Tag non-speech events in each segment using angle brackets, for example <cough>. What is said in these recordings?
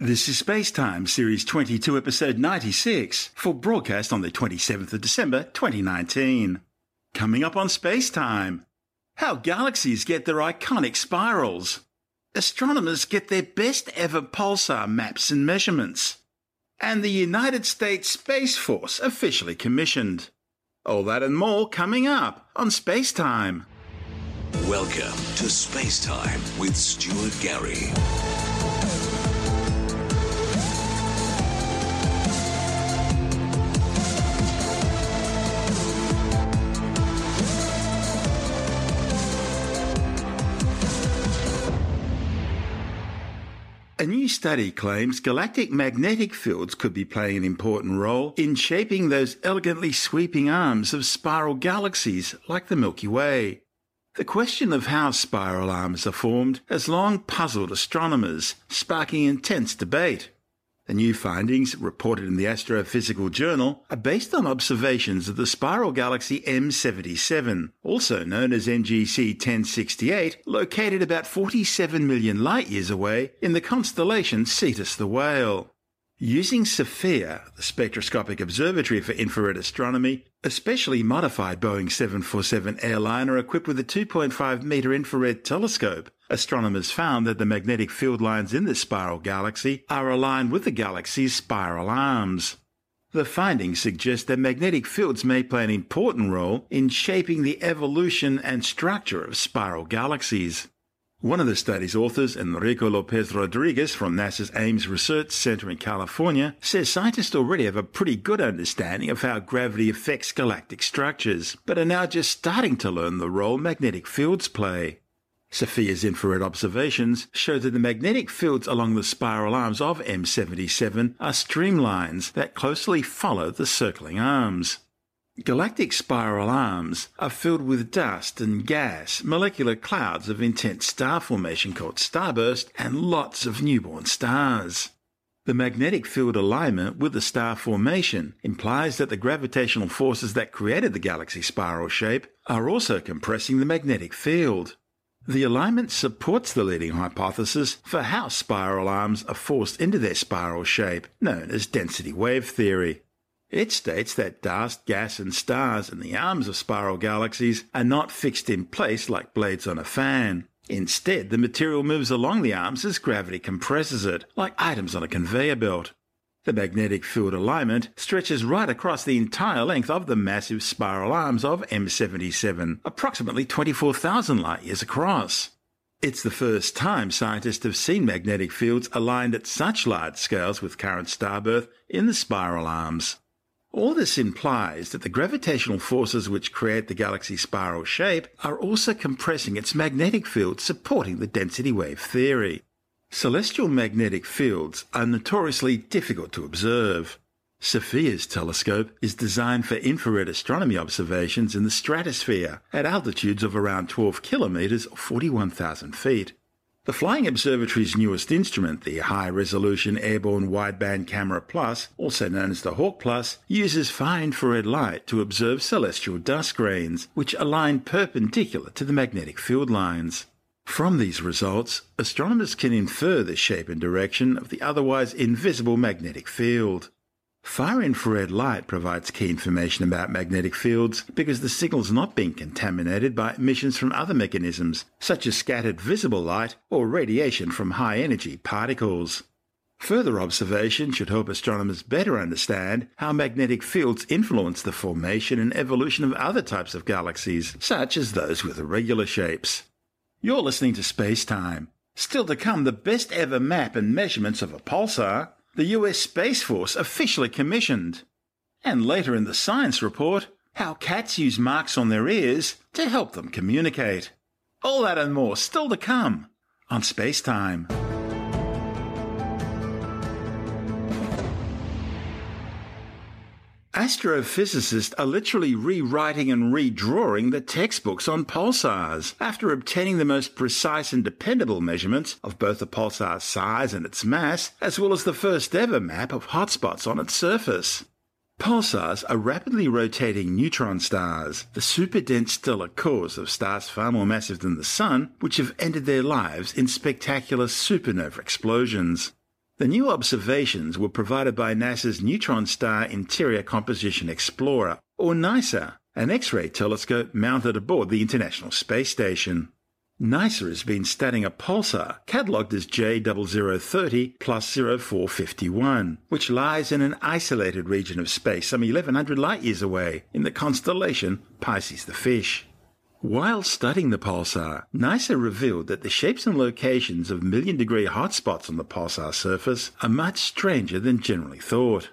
This is Spacetime, Series 22, Episode 96, for broadcast on the 27th of December 2019. Coming up on Spacetime How galaxies get their iconic spirals. Astronomers get their best ever pulsar maps and measurements. And the United States Space Force officially commissioned. All that and more coming up on Spacetime. Welcome to Space Time with Stuart Gary. A new study claims galactic magnetic fields could be playing an important role in shaping those elegantly sweeping arms of spiral galaxies like the Milky Way. The question of how spiral arms are formed has long puzzled astronomers, sparking intense debate. The new findings, reported in the Astrophysical Journal, are based on observations of the spiral galaxy M77, also known as NGC 1068, located about 47 million light years away in the constellation Cetus the Whale. Using SOFIA, the Spectroscopic Observatory for Infrared Astronomy, a specially modified Boeing 747 airliner equipped with a 2.5 meter infrared telescope, astronomers found that the magnetic field lines in this spiral galaxy are aligned with the galaxy's spiral arms. The findings suggest that magnetic fields may play an important role in shaping the evolution and structure of spiral galaxies. One of the study's authors, Enrique Lopez Rodriguez from NASA's Ames Research Center in California, says scientists already have a pretty good understanding of how gravity affects galactic structures, but are now just starting to learn the role magnetic fields play. Sofia's infrared observations show that the magnetic fields along the spiral arms of M77 are streamlines that closely follow the circling arms. Galactic spiral arms are filled with dust and gas, molecular clouds of intense star formation called starburst, and lots of newborn stars. The magnetic field alignment with the star formation implies that the gravitational forces that created the galaxy spiral shape are also compressing the magnetic field. The alignment supports the leading hypothesis for how spiral arms are forced into their spiral shape, known as density wave theory. It states that dust, gas, and stars in the arms of spiral galaxies are not fixed in place like blades on a fan. Instead, the material moves along the arms as gravity compresses it, like items on a conveyor belt. The magnetic field alignment stretches right across the entire length of the massive spiral arms of M77, approximately 24,000 light years across. It's the first time scientists have seen magnetic fields aligned at such large scales with current starbirth in the spiral arms. All this implies that the gravitational forces which create the galaxy's spiral shape are also compressing its magnetic field supporting the density wave theory. Celestial magnetic fields are notoriously difficult to observe. SOFIA's telescope is designed for infrared astronomy observations in the stratosphere at altitudes of around 12 kilometers or 41,000 feet. The Flying Observatory's newest instrument, the High Resolution Airborne Wideband Camera Plus, also known as the HAWC Plus, uses far infrared light to observe celestial dust grains, which align perpendicular to the magnetic field lines. From these results, astronomers can infer the shape and direction of the otherwise invisible magnetic field. Far infrared light provides key information about magnetic fields because the signal's not being contaminated by emissions from other mechanisms, such as scattered visible light or radiation from high energy particles. Further observation should help astronomers better understand how magnetic fields influence the formation and evolution of other types of galaxies, such as those with irregular shapes. You're listening to Space Time. Still to come, the best ever map and measurements of a pulsar the US Space Force officially commissioned. And later in the science report, how cats use marks on their ears to help them communicate. All that and more still to come on Space Time. Astrophysicists are literally rewriting and redrawing the textbooks on pulsars after obtaining the most precise and dependable measurements of both the pulsar's size and its mass, as well as the first ever map of hotspots on its surface. Pulsars are rapidly rotating neutron stars, the superdense stellar cores of stars far more massive than the Sun, which have ended their lives in spectacular supernova explosions. The new observations were provided by NASA's Neutron Star Interior Composition Explorer, or NICER, an X ray telescope mounted aboard the International Space Station. NICER has been studying a pulsar catalogued as J0030 plus 0451, which lies in an isolated region of space some 1100 light years away in the constellation Pisces the Fish. While studying the pulsar, NICER revealed that the shapes and locations of million degree hotspots on the pulsar surface are much stranger than generally thought.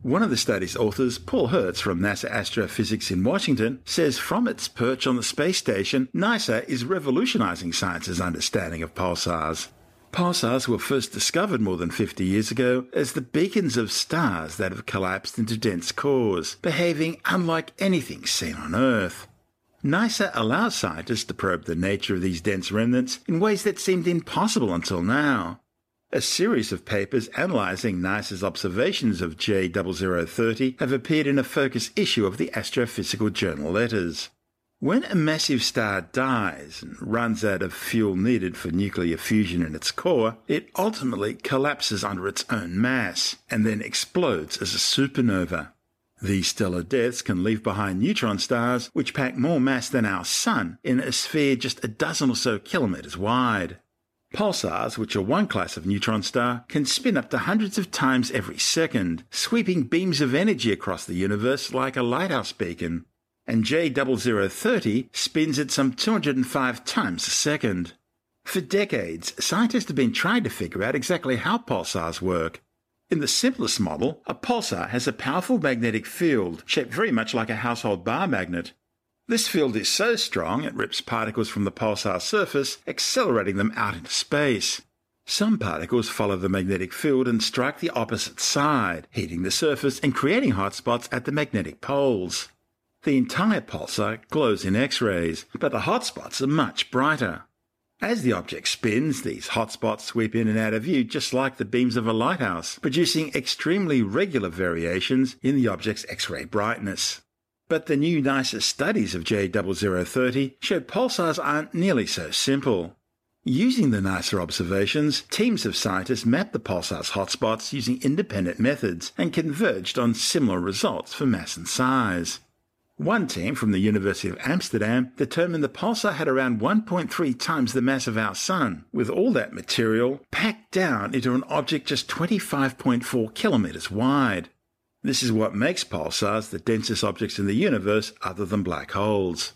One of the study's authors, Paul Hertz from NASA Astrophysics in Washington, says from its perch on the space station, NICER is revolutionizing science's understanding of pulsars. Pulsars were first discovered more than 50 years ago as the beacons of stars that have collapsed into dense cores, behaving unlike anything seen on Earth. NICER allows scientists to probe the nature of these dense remnants in ways that seemed impossible until now. A series of papers analysing NICER's observations of J0030 have appeared in a focus issue of the Astrophysical Journal Letters. When a massive star dies and runs out of fuel needed for nuclear fusion in its core, it ultimately collapses under its own mass and then explodes as a supernova. These stellar deaths can leave behind neutron stars which pack more mass than our Sun in a sphere just a dozen or so kilometres wide. Pulsars, which are one class of neutron star, can spin up to hundreds of times every second, sweeping beams of energy across the universe like a lighthouse beacon. And J0030 spins at some 205 times a second. For decades, scientists have been trying to figure out exactly how pulsars work. In the simplest model, a pulsar has a powerful magnetic field shaped very much like a household bar magnet. This field is so strong it rips particles from the pulsar surface, accelerating them out into space. Some particles follow the magnetic field and strike the opposite side, heating the surface and creating hot spots at the magnetic poles. The entire pulsar glows in X rays, but the hot spots are much brighter. As the object spins, these hot spots sweep in and out of view just like the beams of a lighthouse, producing extremely regular variations in the object's X ray brightness. But the new NICER studies of J0030 showed pulsars aren't nearly so simple. Using the NICER observations, teams of scientists mapped the pulsar's hotspots using independent methods and converged on similar results for mass and size. One team from the University of Amsterdam determined the pulsar had around 1.3 times the mass of our Sun, with all that material packed down into an object just 25.4 kilometres wide. This is what makes pulsars the densest objects in the universe other than black holes.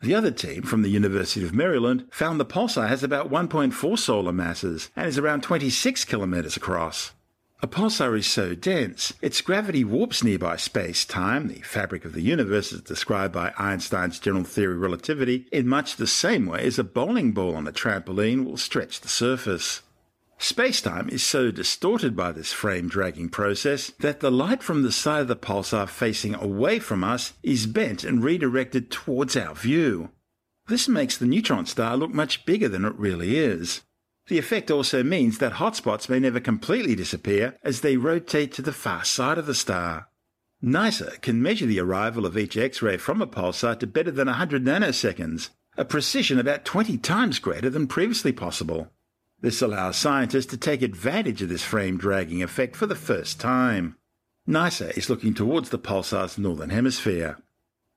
The other team from the University of Maryland found the pulsar has about 1.4 solar masses and is around 26 kilometers across. A pulsar is so dense, its gravity warps nearby space-time, the fabric of the universe as described by Einstein's general theory of relativity, in much the same way as a bowling ball on a trampoline will stretch the surface. Spacetime is so distorted by this frame dragging process that the light from the side of the pulsar facing away from us is bent and redirected towards our view. This makes the neutron star look much bigger than it really is. The effect also means that hotspots may never completely disappear as they rotate to the far side of the star. NICER can measure the arrival of each X-ray from a pulsar to better than 100 nanoseconds, a precision about 20 times greater than previously possible. This allows scientists to take advantage of this frame dragging effect for the first time. NICER is looking towards the pulsar's northern hemisphere.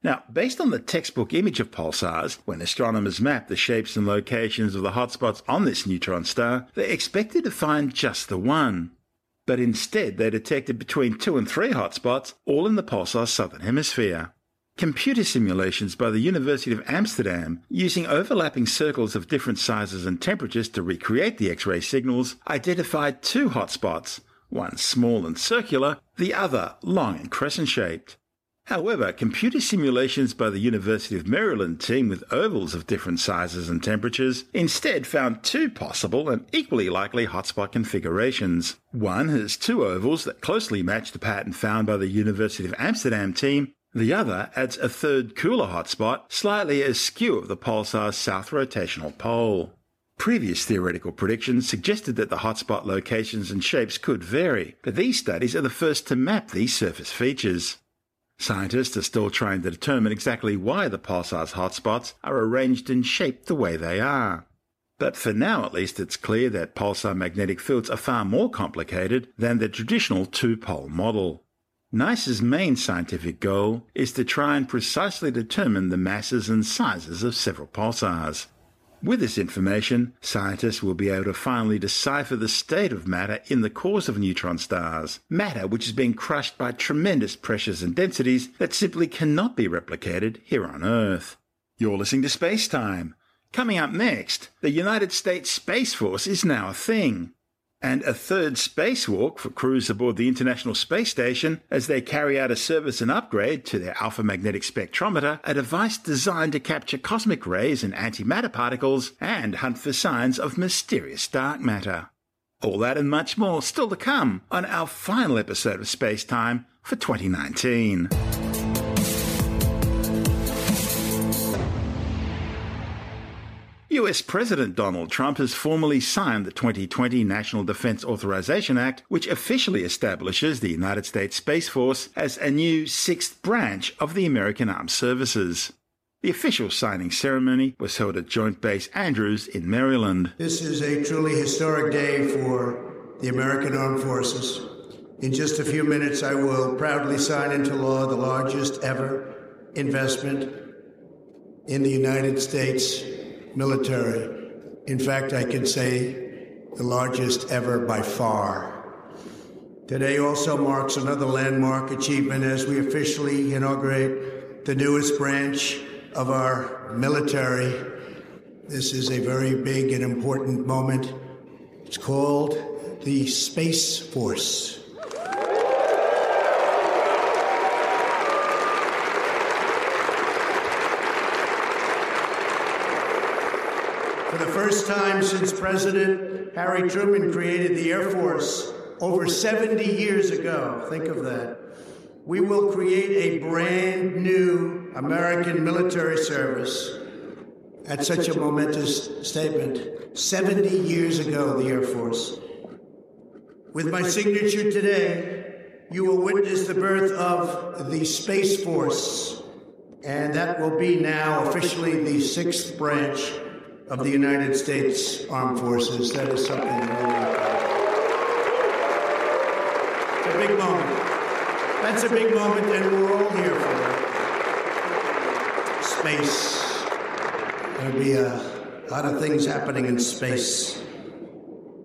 Now, based on the textbook image of pulsars, when astronomers map the shapes and locations of the hotspots on this neutron star, they expected to find just the one. But instead, they detected between two and three hotspots, all in the pulsar's southern hemisphere. Computer simulations by the University of Amsterdam, using overlapping circles of different sizes and temperatures to recreate the X ray signals, identified two hotspots, one small and circular, the other long and crescent shaped. However, computer simulations by the University of Maryland team with ovals of different sizes and temperatures instead found two possible and equally likely hotspot configurations. One has two ovals that closely match the pattern found by the University of Amsterdam team, the other adds a third cooler hotspot slightly askew of the pulsar's south rotational pole. Previous theoretical predictions suggested that the hotspot locations and shapes could vary, but these studies are the first to map these surface features. Scientists are still trying to determine exactly why the pulsar's hotspots are arranged and shaped the way they are. But for now, at least, it's clear that pulsar magnetic fields are far more complicated than the traditional two pole model. NICER's main scientific goal is to try and precisely determine the masses and sizes of several pulsars. With this information, scientists will be able to finally decipher the state of matter in the cores of neutron stars, matter which is being crushed by tremendous pressures and densities that simply cannot be replicated here on Earth. You're listening to Space Time. Coming up next, the United States Space Force is now a thing and a third spacewalk for crews aboard the International Space Station as they carry out a service and upgrade to their alpha magnetic spectrometer, a device designed to capture cosmic rays and antimatter particles and hunt for signs of mysterious dark matter. All that and much more still to come on our final episode of Space Time for 2019. US President Donald Trump has formally signed the 2020 National Defense Authorization Act, which officially establishes the United States Space Force as a new sixth branch of the American Armed Services. The official signing ceremony was held at Joint Base Andrews in Maryland. This is a truly historic day for the American Armed Forces. In just a few minutes, I will proudly sign into law the largest ever investment in the United States military. In fact, I can say the largest ever by far. Today also marks another landmark achievement as we officially inaugurate the newest branch of our military. This is a very big and important moment. It's called the Space Force. For the first time since President Harry Truman created the Air Force over 70 years ago, think of that, we will create a brand new American military service. At such a momentous statement, 70 years ago, the Air Force. With my signature today, you will witness the birth of the Space Force, and that will be now officially the sixth branch of the United States Armed Forces. That is something really It's a big moment. That's a big moment, and we're all here for it. Space. There'll be a lot of things happening in space.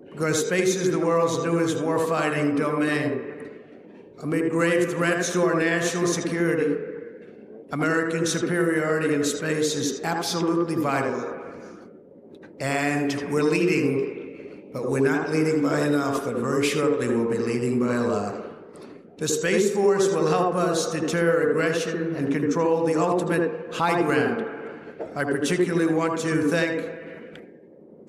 Because space is the world's newest warfighting domain. Amid grave threats to our national security, American superiority in space is absolutely vital. And we're leading, but we're not leading by enough, but very shortly we'll be leading by a lot. The Space Force will help us deter aggression and control the ultimate high ground. I particularly want to thank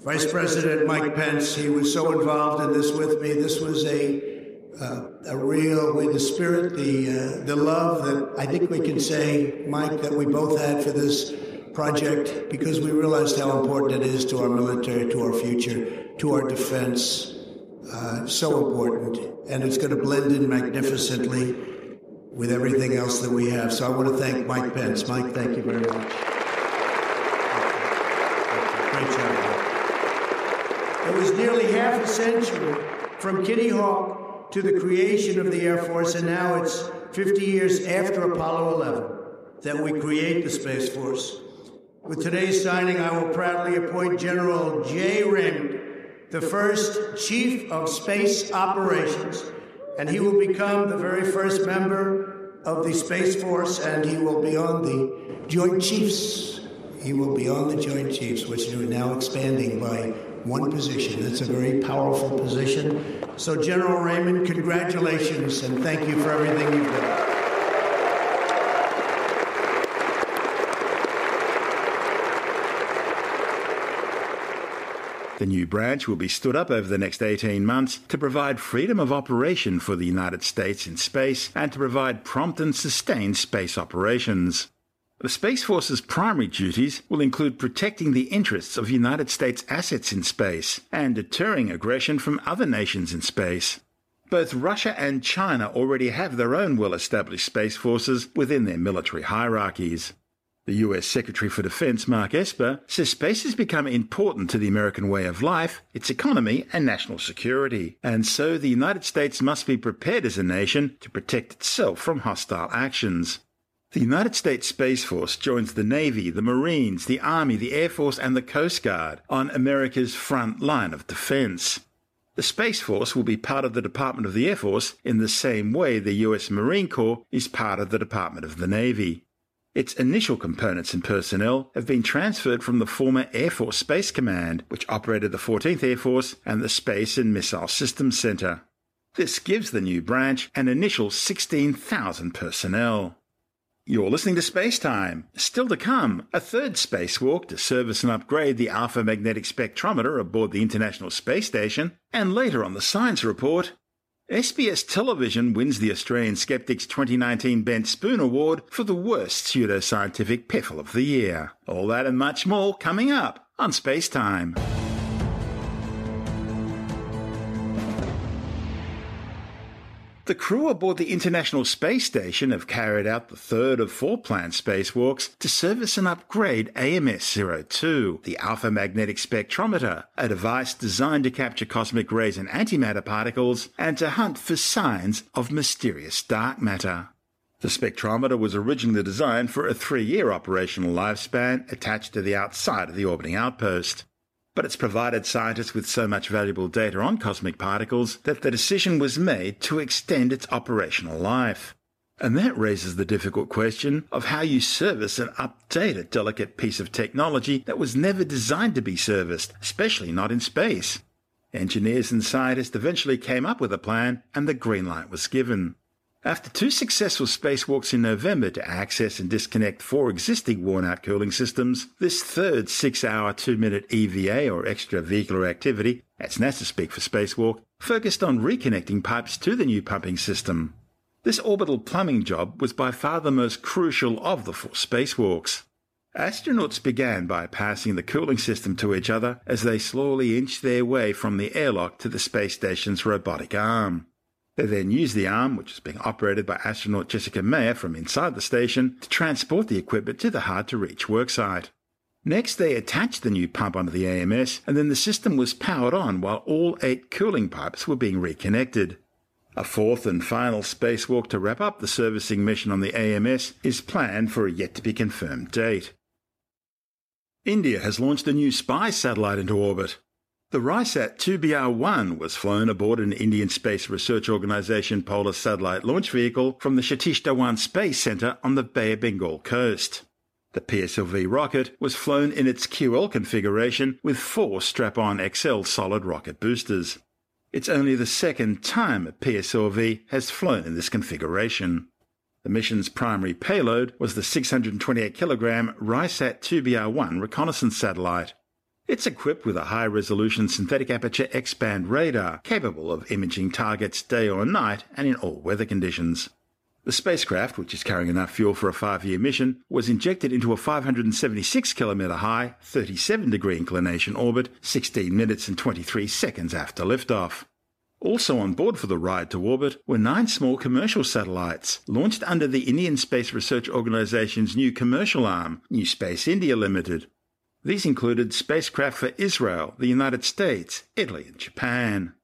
Vice President Mike Pence. He was so involved in this with me. This was a uh, a real with the spirit, the uh, the love that I think we can say, Mike, that we both had for this project because we realized how important it is to our military, to our future, to our defense. Uh, so important. And it's going to blend in magnificently with everything else that we have. So I want to thank Mike Pence. Mike, thank you very much. Great job. It was nearly half a century from Kitty Hawk to the creation of the Air Force, and now it's 50 years after Apollo 11 that we create the Space Force. With today's signing, I will proudly appoint General Jay Raymond, the first Chief of Space Operations, and he will become the very first member of the Space Force, and he will be on the Joint Chiefs. He will be on the Joint Chiefs, which are now expanding by one position. That's a very powerful position. So, General Raymond, congratulations, and thank you for everything you've done. The new branch will be stood up over the next 18 months to provide freedom of operation for the United States in space and to provide prompt and sustained space operations. The Space Force's primary duties will include protecting the interests of United States assets in space and deterring aggression from other nations in space. Both Russia and China already have their own well established space forces within their military hierarchies. The US Secretary for Defense, Mark Esper, says space has become important to the American way of life, its economy, and national security. And so the United States must be prepared as a nation to protect itself from hostile actions. The United States Space Force joins the Navy, the Marines, the Army, the Air Force, and the Coast Guard on America's front line of defense. The Space Force will be part of the Department of the Air Force in the same way the US Marine Corps is part of the Department of the Navy. Its initial components and personnel have been transferred from the former Air Force Space Command, which operated the 14th Air Force and the Space and Missile Systems Center. This gives the new branch an initial 16,000 personnel. You're listening to Space Time. Still to come, a third spacewalk to service and upgrade the Alpha Magnetic Spectrometer aboard the International Space Station, and later on the Science Report, SBS Television wins the Australian Skeptics 2019 Bent Spoon Award for the worst pseudoscientific piffle of the year. All that and much more coming up on Space Time. The crew aboard the International Space Station have carried out the third of four planned spacewalks to service and upgrade AMS 02, the Alpha Magnetic Spectrometer, a device designed to capture cosmic rays and antimatter particles and to hunt for signs of mysterious dark matter. The spectrometer was originally designed for a three year operational lifespan attached to the outside of the orbiting outpost but it's provided scientists with so much valuable data on cosmic particles that the decision was made to extend its operational life. And that raises the difficult question of how you service and update a delicate piece of technology that was never designed to be serviced, especially not in space. Engineers and scientists eventually came up with a plan and the green light was given. After two successful spacewalks in November to access and disconnect four existing worn out cooling systems, this third six hour, two minute EVA or extravehicular activity, that's NASA speak for spacewalk, focused on reconnecting pipes to the new pumping system. This orbital plumbing job was by far the most crucial of the four spacewalks. Astronauts began by passing the cooling system to each other as they slowly inched their way from the airlock to the space station's robotic arm. They then used the arm, which was being operated by astronaut Jessica Meir from inside the station, to transport the equipment to the hard to reach worksite. Next, they attached the new pump onto the AMS, and then the system was powered on while all eight cooling pipes were being reconnected. A fourth and final spacewalk to wrap up the servicing mission on the AMS is planned for a yet to be confirmed date. India has launched a new spy satellite into orbit. The RISAT 2BR-1 was flown aboard an Indian Space Research Organisation Polar Satellite Launch Vehicle from the Satish Dhawan Space Centre on the Bay of Bengal coast. The PSLV rocket was flown in its QL configuration with four strap-on XL solid rocket boosters. It's only the second time a PSLV has flown in this configuration. The mission's primary payload was the 628 kilogram RISAT 2BR-1 reconnaissance satellite. It's equipped with a high resolution synthetic aperture X band radar capable of imaging targets day or night and in all weather conditions. The spacecraft, which is carrying enough fuel for a five year mission, was injected into a 576 kilometre high, 37 degree inclination orbit 16 minutes and 23 seconds after liftoff. Also on board for the ride to orbit were nine small commercial satellites launched under the Indian Space Research Organisation's new commercial arm, New Space India Limited. These included spacecraft for Israel, the United States, Italy, and Japan.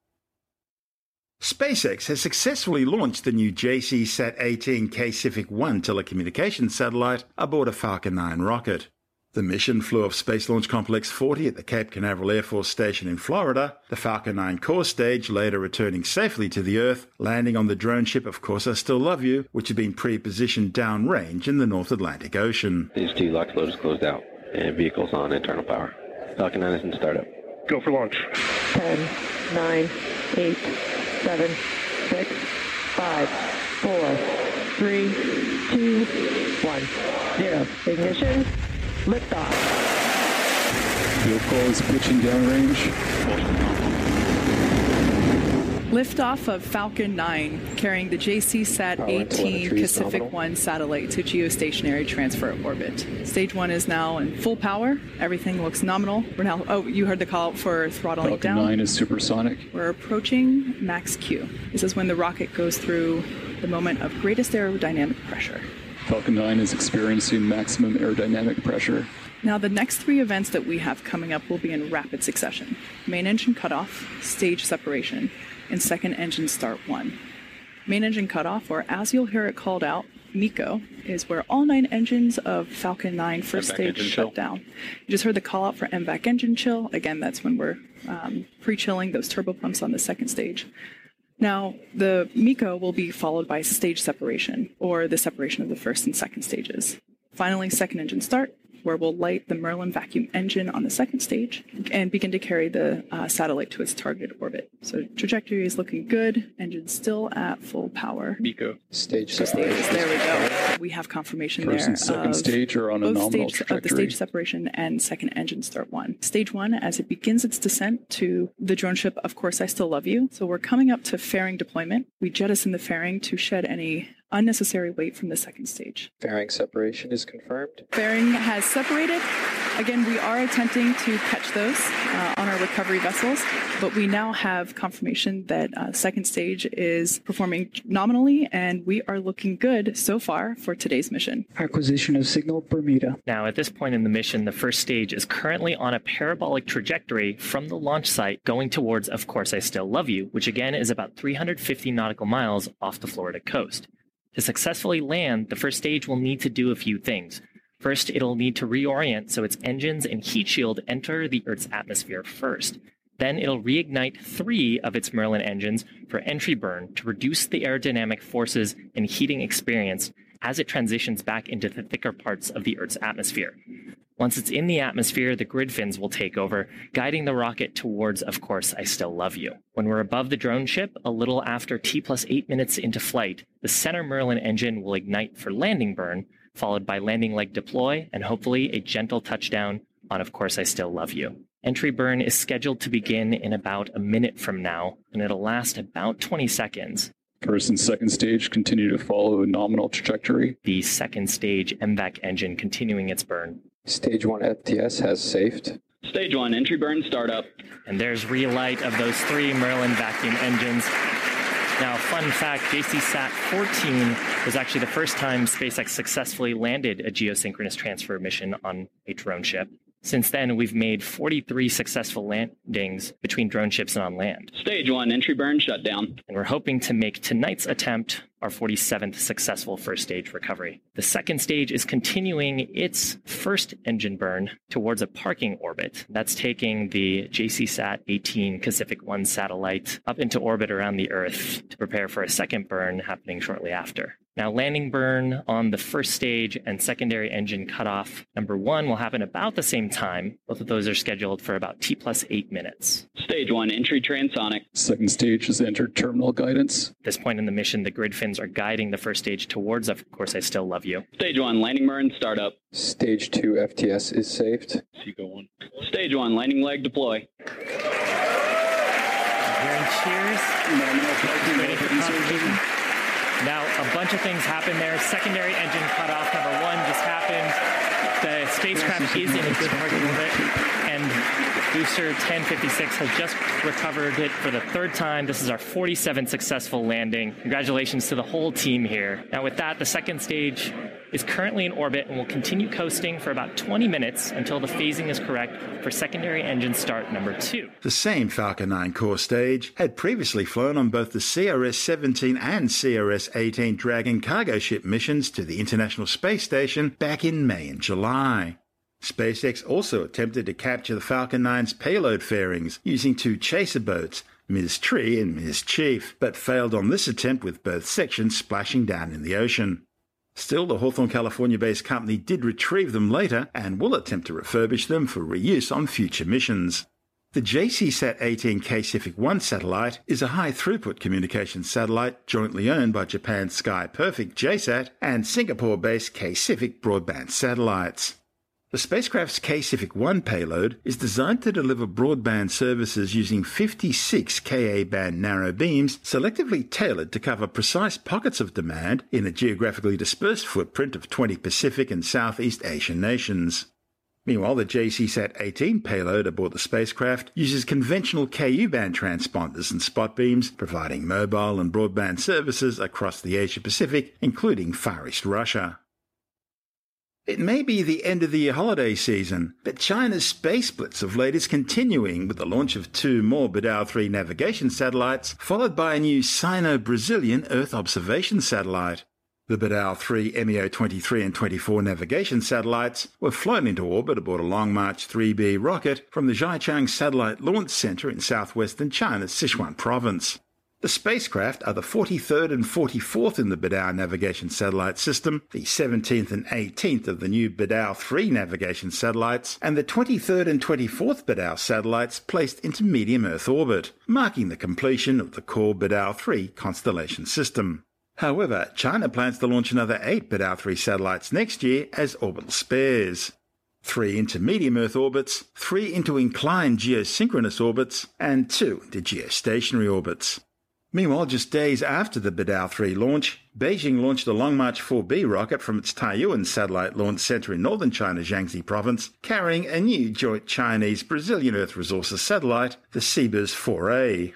SpaceX has successfully launched the new JCSat 18 Kacific 1 telecommunications satellite aboard a Falcon 9 rocket. The mission flew off Space Launch Complex 40 at the Cape Canaveral Air Force Station in Florida, the Falcon 9 core stage later returning safely to the Earth, landing on the drone ship Of Course I Still Love You, which had been pre-positioned downrange in the North Atlantic Ocean. These two lock loads closed out and vehicles on internal power. Falcon 9 is in startup. Go for launch. 10, 9, 8, 7, 6, 5, 4, 3, 2, 1, 0. Ignition. Liftoff. Vehicle is pitching downrange. Liftoff of Falcon 9 carrying the JCSat 18 Kacific 1 satellite to geostationary transfer orbit. Stage 1 is now in full power. Everything looks nominal. We're now, oh, you heard the call for throttling down. Falcon 9 is supersonic. We're approaching max Q. This is when the rocket goes through the moment of greatest aerodynamic pressure. Falcon 9 is experiencing maximum aerodynamic pressure. Now, the next three events that we have coming up will be in rapid succession main engine cutoff, stage separation, and second engine start one. Main engine cutoff, or as you'll hear it called out, MECO, is where all nine engines of Falcon 9 first MVAC stage shut chill. down. You just heard the call out for MVAC engine chill. Again, that's when we're um, pre chilling those turbo pumps on the second stage. Now, the MECO will be followed by stage separation, or the separation of the first and second stages. Finally, second engine start, where we'll light the Merlin vacuum engine on the second stage and begin to carry the uh, satellite to its targeted orbit. So trajectory is looking good, engine still at full power. MECO. Stage So stages, there we go. We have confirmation First there and second of stage are on a both nominal stage of the stage separation and second engine start one. Stage one, as it begins its descent to the drone ship, of course, I still love you. So we're coming up to fairing deployment. We jettison the fairing to shed any unnecessary weight from the second stage. Fairing separation is confirmed. Fairing has separated. Again, we are attempting to catch those uh, on our recovery vessels, but we now have confirmation that uh, second stage is performing nominally, and we are looking good so far for today's mission. Acquisition of signal Bermuda. Now, at this point in the mission, the first stage is currently on a parabolic trajectory from the launch site going towards Of Course I Still Love You, which again is about 350 nautical miles off the Florida coast. To successfully land, the first stage will need to do a few things. First, it'll need to reorient so its engines and heat shield enter the Earth's atmosphere first. Then it'll reignite three of its Merlin engines for entry burn to reduce the aerodynamic forces and heating experienced as it transitions back into the thicker parts of the Earth's atmosphere. Once it's in the atmosphere, the grid fins will take over, guiding the rocket towards, of course, I Still Love You. When we're above the drone ship, a little after T plus eight minutes into flight, the center Merlin engine will ignite for landing burn, followed by landing leg deploy, and hopefully a gentle touchdown on Of Course I Still Love You. Entry burn is scheduled to begin in about a minute from now, and it'll last about 20 seconds. First and second stage continue to follow a nominal trajectory. The second stage MVAC engine continuing its burn. Stage 1 FTS has safed. Stage 1 entry burn startup. And there's relight of those three Merlin vacuum engines. Now, fun fact JCSat 14 was actually the first time SpaceX successfully landed a geosynchronous transfer mission on a drone ship. Since then, we've made 43 successful landings between drone ships and on land. Stage 1 entry burn shutdown. And we're hoping to make tonight's attempt our 47th successful first stage recovery. The second stage is continuing its first engine burn towards a parking orbit. That's taking the JCSat 18 Kacific 1 satellite up into orbit around the Earth to prepare for a second burn happening shortly after. Now, landing burn on the first stage and secondary engine cutoff number one will happen about the same time. Both of those are scheduled for about T plus eight minutes. Stage 1 entry transonic. Second stage has entered terminal guidance. At this point in the mission, the grid fins are guiding the first stage towards, of course, I still love you. Stage 1 landing burn startup. Stage 2 FTS is saved. SECO 1. Stage 1 landing leg deploy. Hearing cheers. Ready for confirmation. Now, a bunch of things happen there. Secondary engine cutoff number one just happened. The spacecraft is in a good parking orbit, and booster 1056 has just recovered it for the third time. This is our 47th successful landing. Congratulations to the whole team here. Now, with that, the second stage is currently in orbit and will continue coasting for about 20 minutes until the phasing is correct for secondary engine start number two. The same Falcon 9 core stage had previously flown on both the CRS 17 and CRS 18 Dragon cargo ship missions to the International Space Station back in May and July. SpaceX also attempted to capture the Falcon 9's payload fairings using two chaser boats, Ms. Tree and Ms. Chief, but failed on this attempt with both sections splashing down in the ocean. Still, the Hawthorne, California based company did retrieve them later and will attempt to refurbish them for reuse on future missions. The JCSat 18 Kacific 1 satellite is a high throughput communications satellite jointly owned by Japan's Sky Perfect JSAT and Singapore based Kacific broadband satellites. The spacecraft's Kacific 1 payload is designed to deliver broadband services using 56 Ka band narrow beams selectively tailored to cover precise pockets of demand in a geographically dispersed footprint of 20 Pacific and Southeast Asian nations. Meanwhile, the JCSat 18 payload aboard the spacecraft uses conventional Ku band transponders and spot beams, providing mobile and broadband services across the Asia Pacific, including Far East Russia. It may be the end of the holiday season, but China's space blitz of late is continuing with the launch of two more BeiDou 3 navigation satellites, followed by a new Sino Brazilian Earth observation satellite. The BeiDou 3 MEO 23 and 24 navigation satellites were flown into orbit aboard a Long March 3B rocket from the Xichang Satellite Launch Center in southwestern China's Sichuan province. The spacecraft are the 43rd and 44th in the BeiDou navigation satellite system, the 17th and 18th of the new BeiDou 3 navigation satellites, and the 23rd and 24th BeiDou satellites placed into medium Earth orbit, marking the completion of the core BeiDou 3 constellation system. However, China plans to launch another eight BeiDou 3 satellites next year as orbital spares. Three into medium Earth orbits, three into inclined geosynchronous orbits, and two into geostationary orbits. Meanwhile, just days after the BeiDou 3 launch, Beijing launched a Long March 4B rocket from its Taiyuan Satellite Launch Center in northern China's Jiangxi province, carrying a new joint Chinese-Brazilian Earth Resources satellite, the CBER 4A.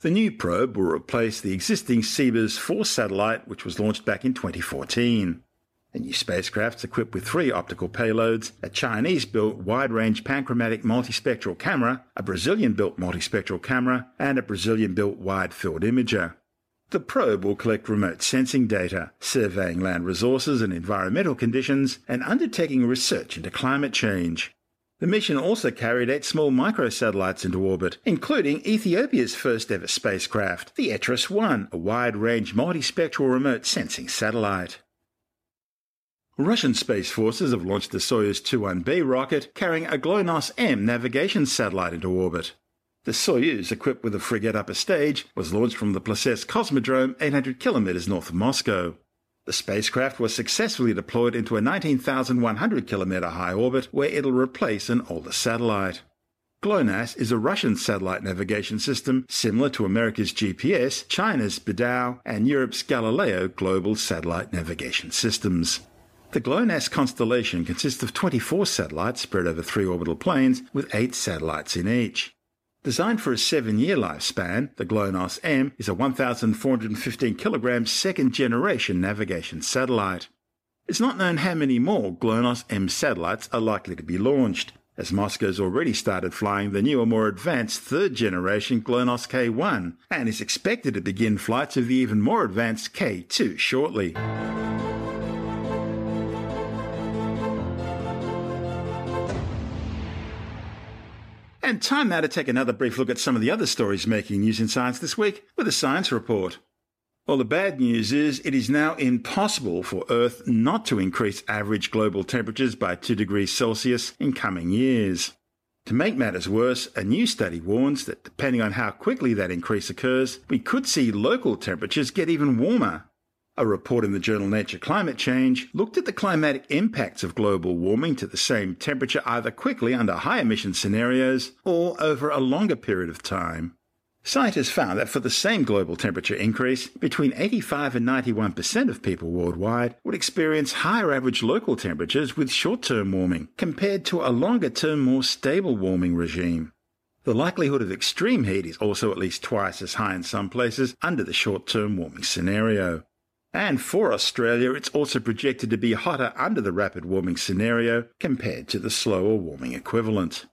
The new probe will replace the existing CBER 4 satellite, which was launched back in 2014. The new spacecraft's equipped with three optical payloads, a Chinese-built wide-range panchromatic multispectral camera, a Brazilian-built multispectral camera, and a Brazilian-built wide-field imager. The probe will collect remote sensing data, surveying land resources and environmental conditions, and undertaking research into climate change. The mission also carried eight small microsatellites into orbit, including Ethiopia's first ever spacecraft, the ETRIS 1, a wide range multispectral remote sensing satellite. Russian Space Forces have launched the Soyuz 21B rocket carrying a GLONASS M navigation satellite into orbit. The Soyuz, equipped with a Fregat upper stage, was launched from the Plesetsk Cosmodrome 800 kilometers north of Moscow. The spacecraft was successfully deployed into a 19,100 kilometer high orbit where it'll replace an older satellite. GLONASS is a Russian satellite navigation system similar to America's GPS, China's BeiDou, and Europe's Galileo global satellite navigation systems. The GLONASS constellation consists of 24 satellites spread over three orbital planes with eight satellites in each. Designed for a seven year lifespan, the GLONASS M is a 1,415 kilogram second generation navigation satellite. It's not known how many more GLONASS M satellites are likely to be launched, as Moscow's already started flying the newer, more advanced third generation GLONASS K1 and is expected to begin flights of the even more advanced K2 shortly. And time now to take another brief look at some of the other stories making news in science this week with a science report. Well, the bad news is it is now impossible for Earth not to increase average global temperatures by 2 degrees Celsius in coming years. To make matters worse, a new study warns that depending on how quickly that increase occurs, we could see local temperatures get even warmer. A report in the journal Nature Climate Change looked at the climatic impacts of global warming to the same temperature either quickly under high emission scenarios or over a longer period of time. Scientists found that for the same global temperature increase, between 85 and 91% of people worldwide would experience higher average local temperatures with short term warming compared to a longer term, more stable warming regime. The likelihood of extreme heat is also at least twice as high in some places under the short term warming scenario. And for Australia, it's also projected to be hotter under the rapid warming scenario compared to the slower warming equivalent.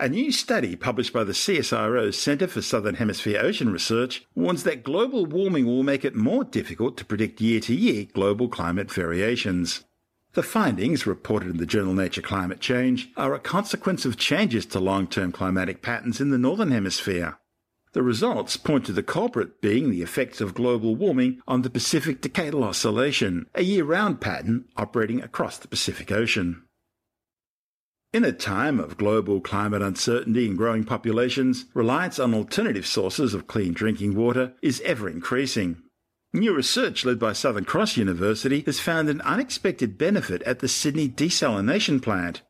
A new study published by the CSIRO's Centre for Southern Hemisphere Ocean Research warns that global warming will make it more difficult to predict year to year global climate variations. The findings, reported in the journal Nature Climate Change, are a consequence of changes to long term climatic patterns in the Northern Hemisphere. The results point to the culprit being the effects of global warming on the Pacific Decadal Oscillation, a year round pattern operating across the Pacific Ocean. In a time of global climate uncertainty and growing populations, reliance on alternative sources of clean drinking water is ever increasing. New research led by Southern Cross University has found an unexpected benefit at the Sydney desalination plant.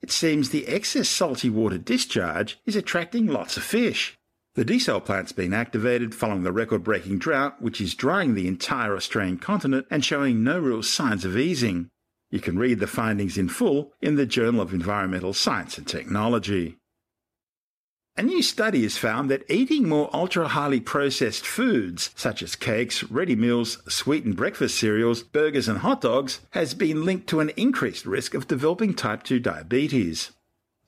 It seems the excess salty water discharge is attracting lots of fish. The desal plant's been activated following the record breaking drought, which is drying the entire Australian continent and showing no real signs of easing. You can read the findings in full in the Journal of Environmental Science and Technology. A new study has found that eating more ultra highly processed foods, such as cakes, ready meals, sweetened breakfast cereals, burgers, and hot dogs, has been linked to an increased risk of developing type 2 diabetes.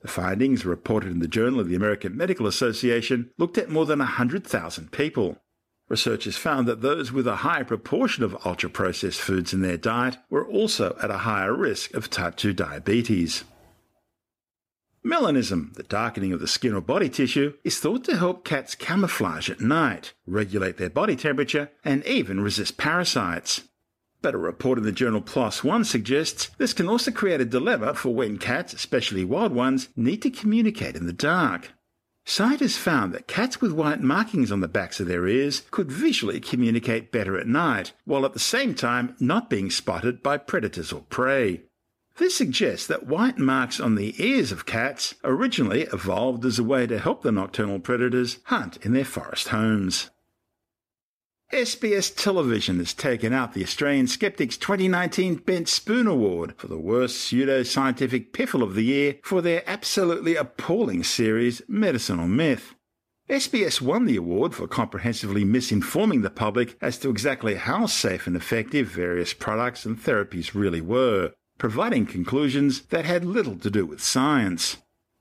The findings, reported in the Journal of the American Medical Association, looked at more than 100,000 people. Researchers found that those with a higher proportion of ultra processed foods in their diet were also at a higher risk of type 2 diabetes. Melanism, the darkening of the skin or body tissue, is thought to help cats camouflage at night, regulate their body temperature, and even resist parasites. But a report in the journal PLOS One suggests this can also create a dilemma for when cats, especially wild ones, need to communicate in the dark. Scientists found that cats with white markings on the backs of their ears could visually communicate better at night, while at the same time not being spotted by predators or prey. This suggests that white marks on the ears of cats originally evolved as a way to help the nocturnal predators hunt in their forest homes. SBS Television has taken out the Australian Skeptics 2019 Bent Spoon Award for the worst pseudo-scientific piffle of the year for their absolutely appalling series Medicine or Myth. SBS won the award for comprehensively misinforming the public as to exactly how safe and effective various products and therapies really were, providing conclusions that had little to do with science.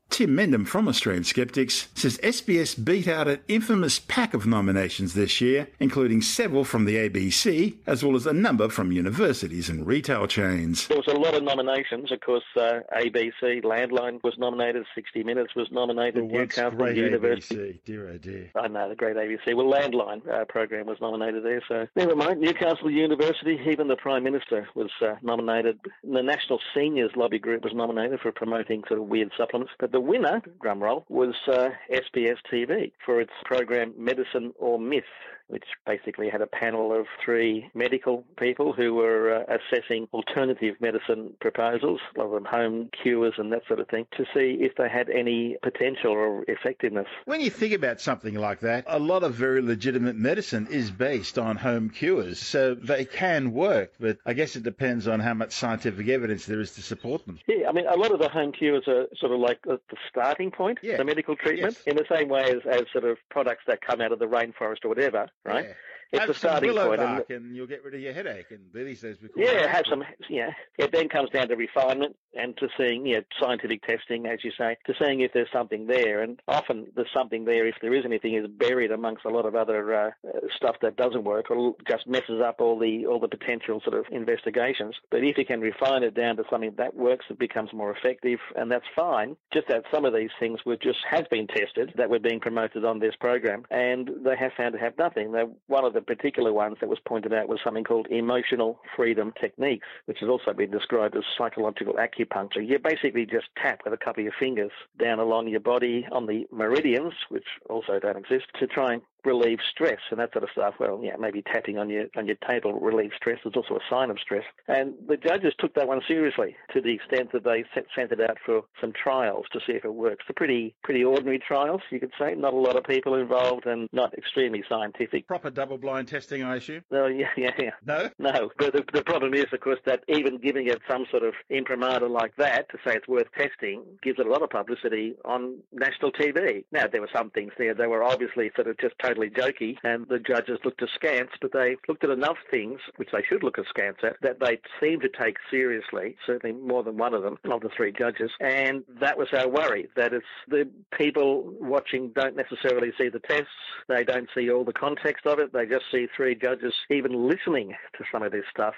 Tim Mendham from Australian Skeptics says SBS beat out an infamous pack of nominations this year, including several from the ABC, as well as a number from universities and retail chains. There was a lot of nominations. Of course, uh, ABC, Landline was nominated, 60 Minutes was nominated, Well, Newcastle great University. ABC? Dear oh dear. I know, the great ABC. Well, Landline uh, program was nominated there, so never mind. Newcastle University, even the Prime Minister was uh, nominated. The National Seniors Lobby Group was nominated for promoting sort of weird supplements. But the winner, drumroll, was uh, SBS TV for its program Medicine or Myth, which basically had a panel of three medical people who were uh, assessing alternative medicine proposals, a lot of them home cures and that sort of thing, to see if they had any potential or effectiveness. When you think about something like that, a lot of very legitimate medicine is based on home cures, so they can work, but I guess it depends on how much scientific evidence there is to support them. Yeah, I mean, a lot of the home cures are sort of like the starting point, Yeah. the medical treatment, in the same way as, as sort of products that come out of the rainforest or whatever, right? It's the starting point. and- and you'll get rid of your headache, and these days we call yeah, it have some. Yeah, it then comes down to refinement and to seeing, you know, scientific testing, as you say, to seeing if there's something there. And often there's something there, if there is anything, is buried amongst a lot of other uh, stuff that doesn't work or just messes up all the all the potential sort of investigations. But if you can refine it down to something that works, it becomes more effective, and that's fine. Just that some of these things were just has been tested that were being promoted on this program, and they have found to have nothing. Now, one of the particular ones that was pointed out was something called emotional freedom techniques, which has also been described as psychological acupuncture. You basically just tap with a couple of your fingers down along your body on the meridians, which also don't exist, to try and relieve stress and that sort of stuff. Well, yeah, maybe tapping on your on your table relieves stress is also a sign of stress. And the judges took that one seriously to the extent that they sent, sent it out for some trials to see if it works. They're pretty pretty ordinary trials, you could say. Not a lot of people involved and not extremely scientific. Proper double-blind testing, I assume. No, yeah, <laughs> yeah, yeah. No? No, but the, the problem is, of course, that even giving it some sort of imprimatur like that to say it's worth testing gives it a lot of publicity on national TV. Now, there were some things there that were obviously sort of just totally jokey, and the judges looked askance, but they looked at enough things, which they should look askance at, that they seemed to take seriously, certainly more than one of them, of the three judges, and that was our worry, that it's the people watching don't necessarily see the tests, they don't see all the context of it, they just see three judges even listening <laughs> to some of this stuff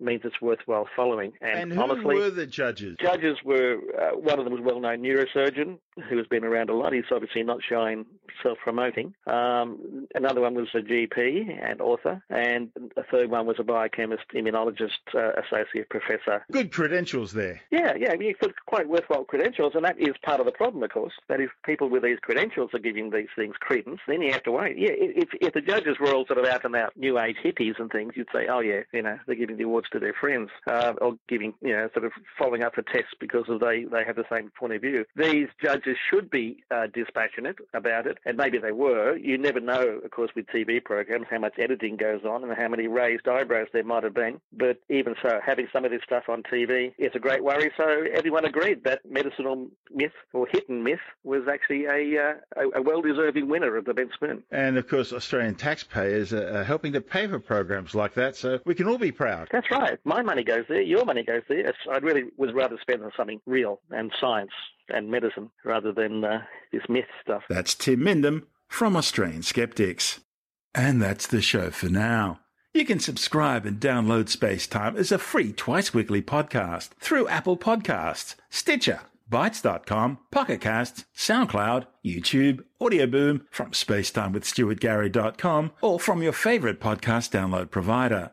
means it's worthwhile following. And, And who honestly, were the judges? Judges were uh, one of them was a well-known neurosurgeon who has been around a lot. He's obviously not shy in self-promoting. Um, another one was a GP and author, and a third one was a biochemist, immunologist, uh, associate professor. Good credentials there. Yeah, yeah, I mean, quite worthwhile credentials, and that is part of the problem, of course. That if people with these credentials are giving these things credence, then you have to worry. Yeah, if if the judges were all sort of out and out new age hippies and things, you'd say, oh yeah, you know, they're giving the awards to their friends, uh, or giving, you know, sort of following up for tests because of they they have the same point of view. These judges should be uh, dispassionate about it, and maybe they were. You never know, of course, with TV programs how much editing goes on and how many raised eyebrows there might have been. But even so, having some of this stuff on TV is a great worry. So everyone agreed that medicinal myth or hit and myth was actually a, uh, a, a well-deserving winner of the Bent Spoon. And of course, Australian taxpayers are helping to pay for programs like that, so we can all be proud. That's right. My money goes there. Your money goes there. I'd really would rather spend on something real and science and medicine rather than uh, this myth stuff. That's Tim Mendham from Australian Skeptics. And that's the show for now. You can subscribe and download Space Time as a free twice weekly podcast through Apple Podcasts, Stitcher, Bitesz.com, Pocket Casts, SoundCloud, YouTube, Audio Boom, from spacetimewithstuartgary.com, or from your favorite podcast download provider.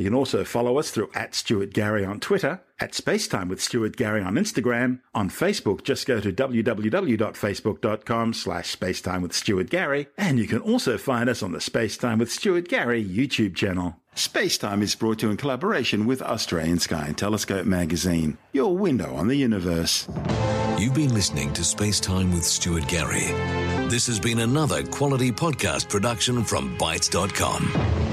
You can also follow us through at Stuart Gary on Twitter, at Spacetime with Stuart Gary on Instagram. On Facebook, just go to www.facebook.com slash Spacetime with Stuart Gary. And you can also find us on the Spacetime with Stuart Gary YouTube channel. Spacetime is brought to you in collaboration with Australian Sky and Telescope magazine, your window on the universe. You've been listening to Spacetime with Stuart Gary. This has been another quality podcast production from Bitesz.com.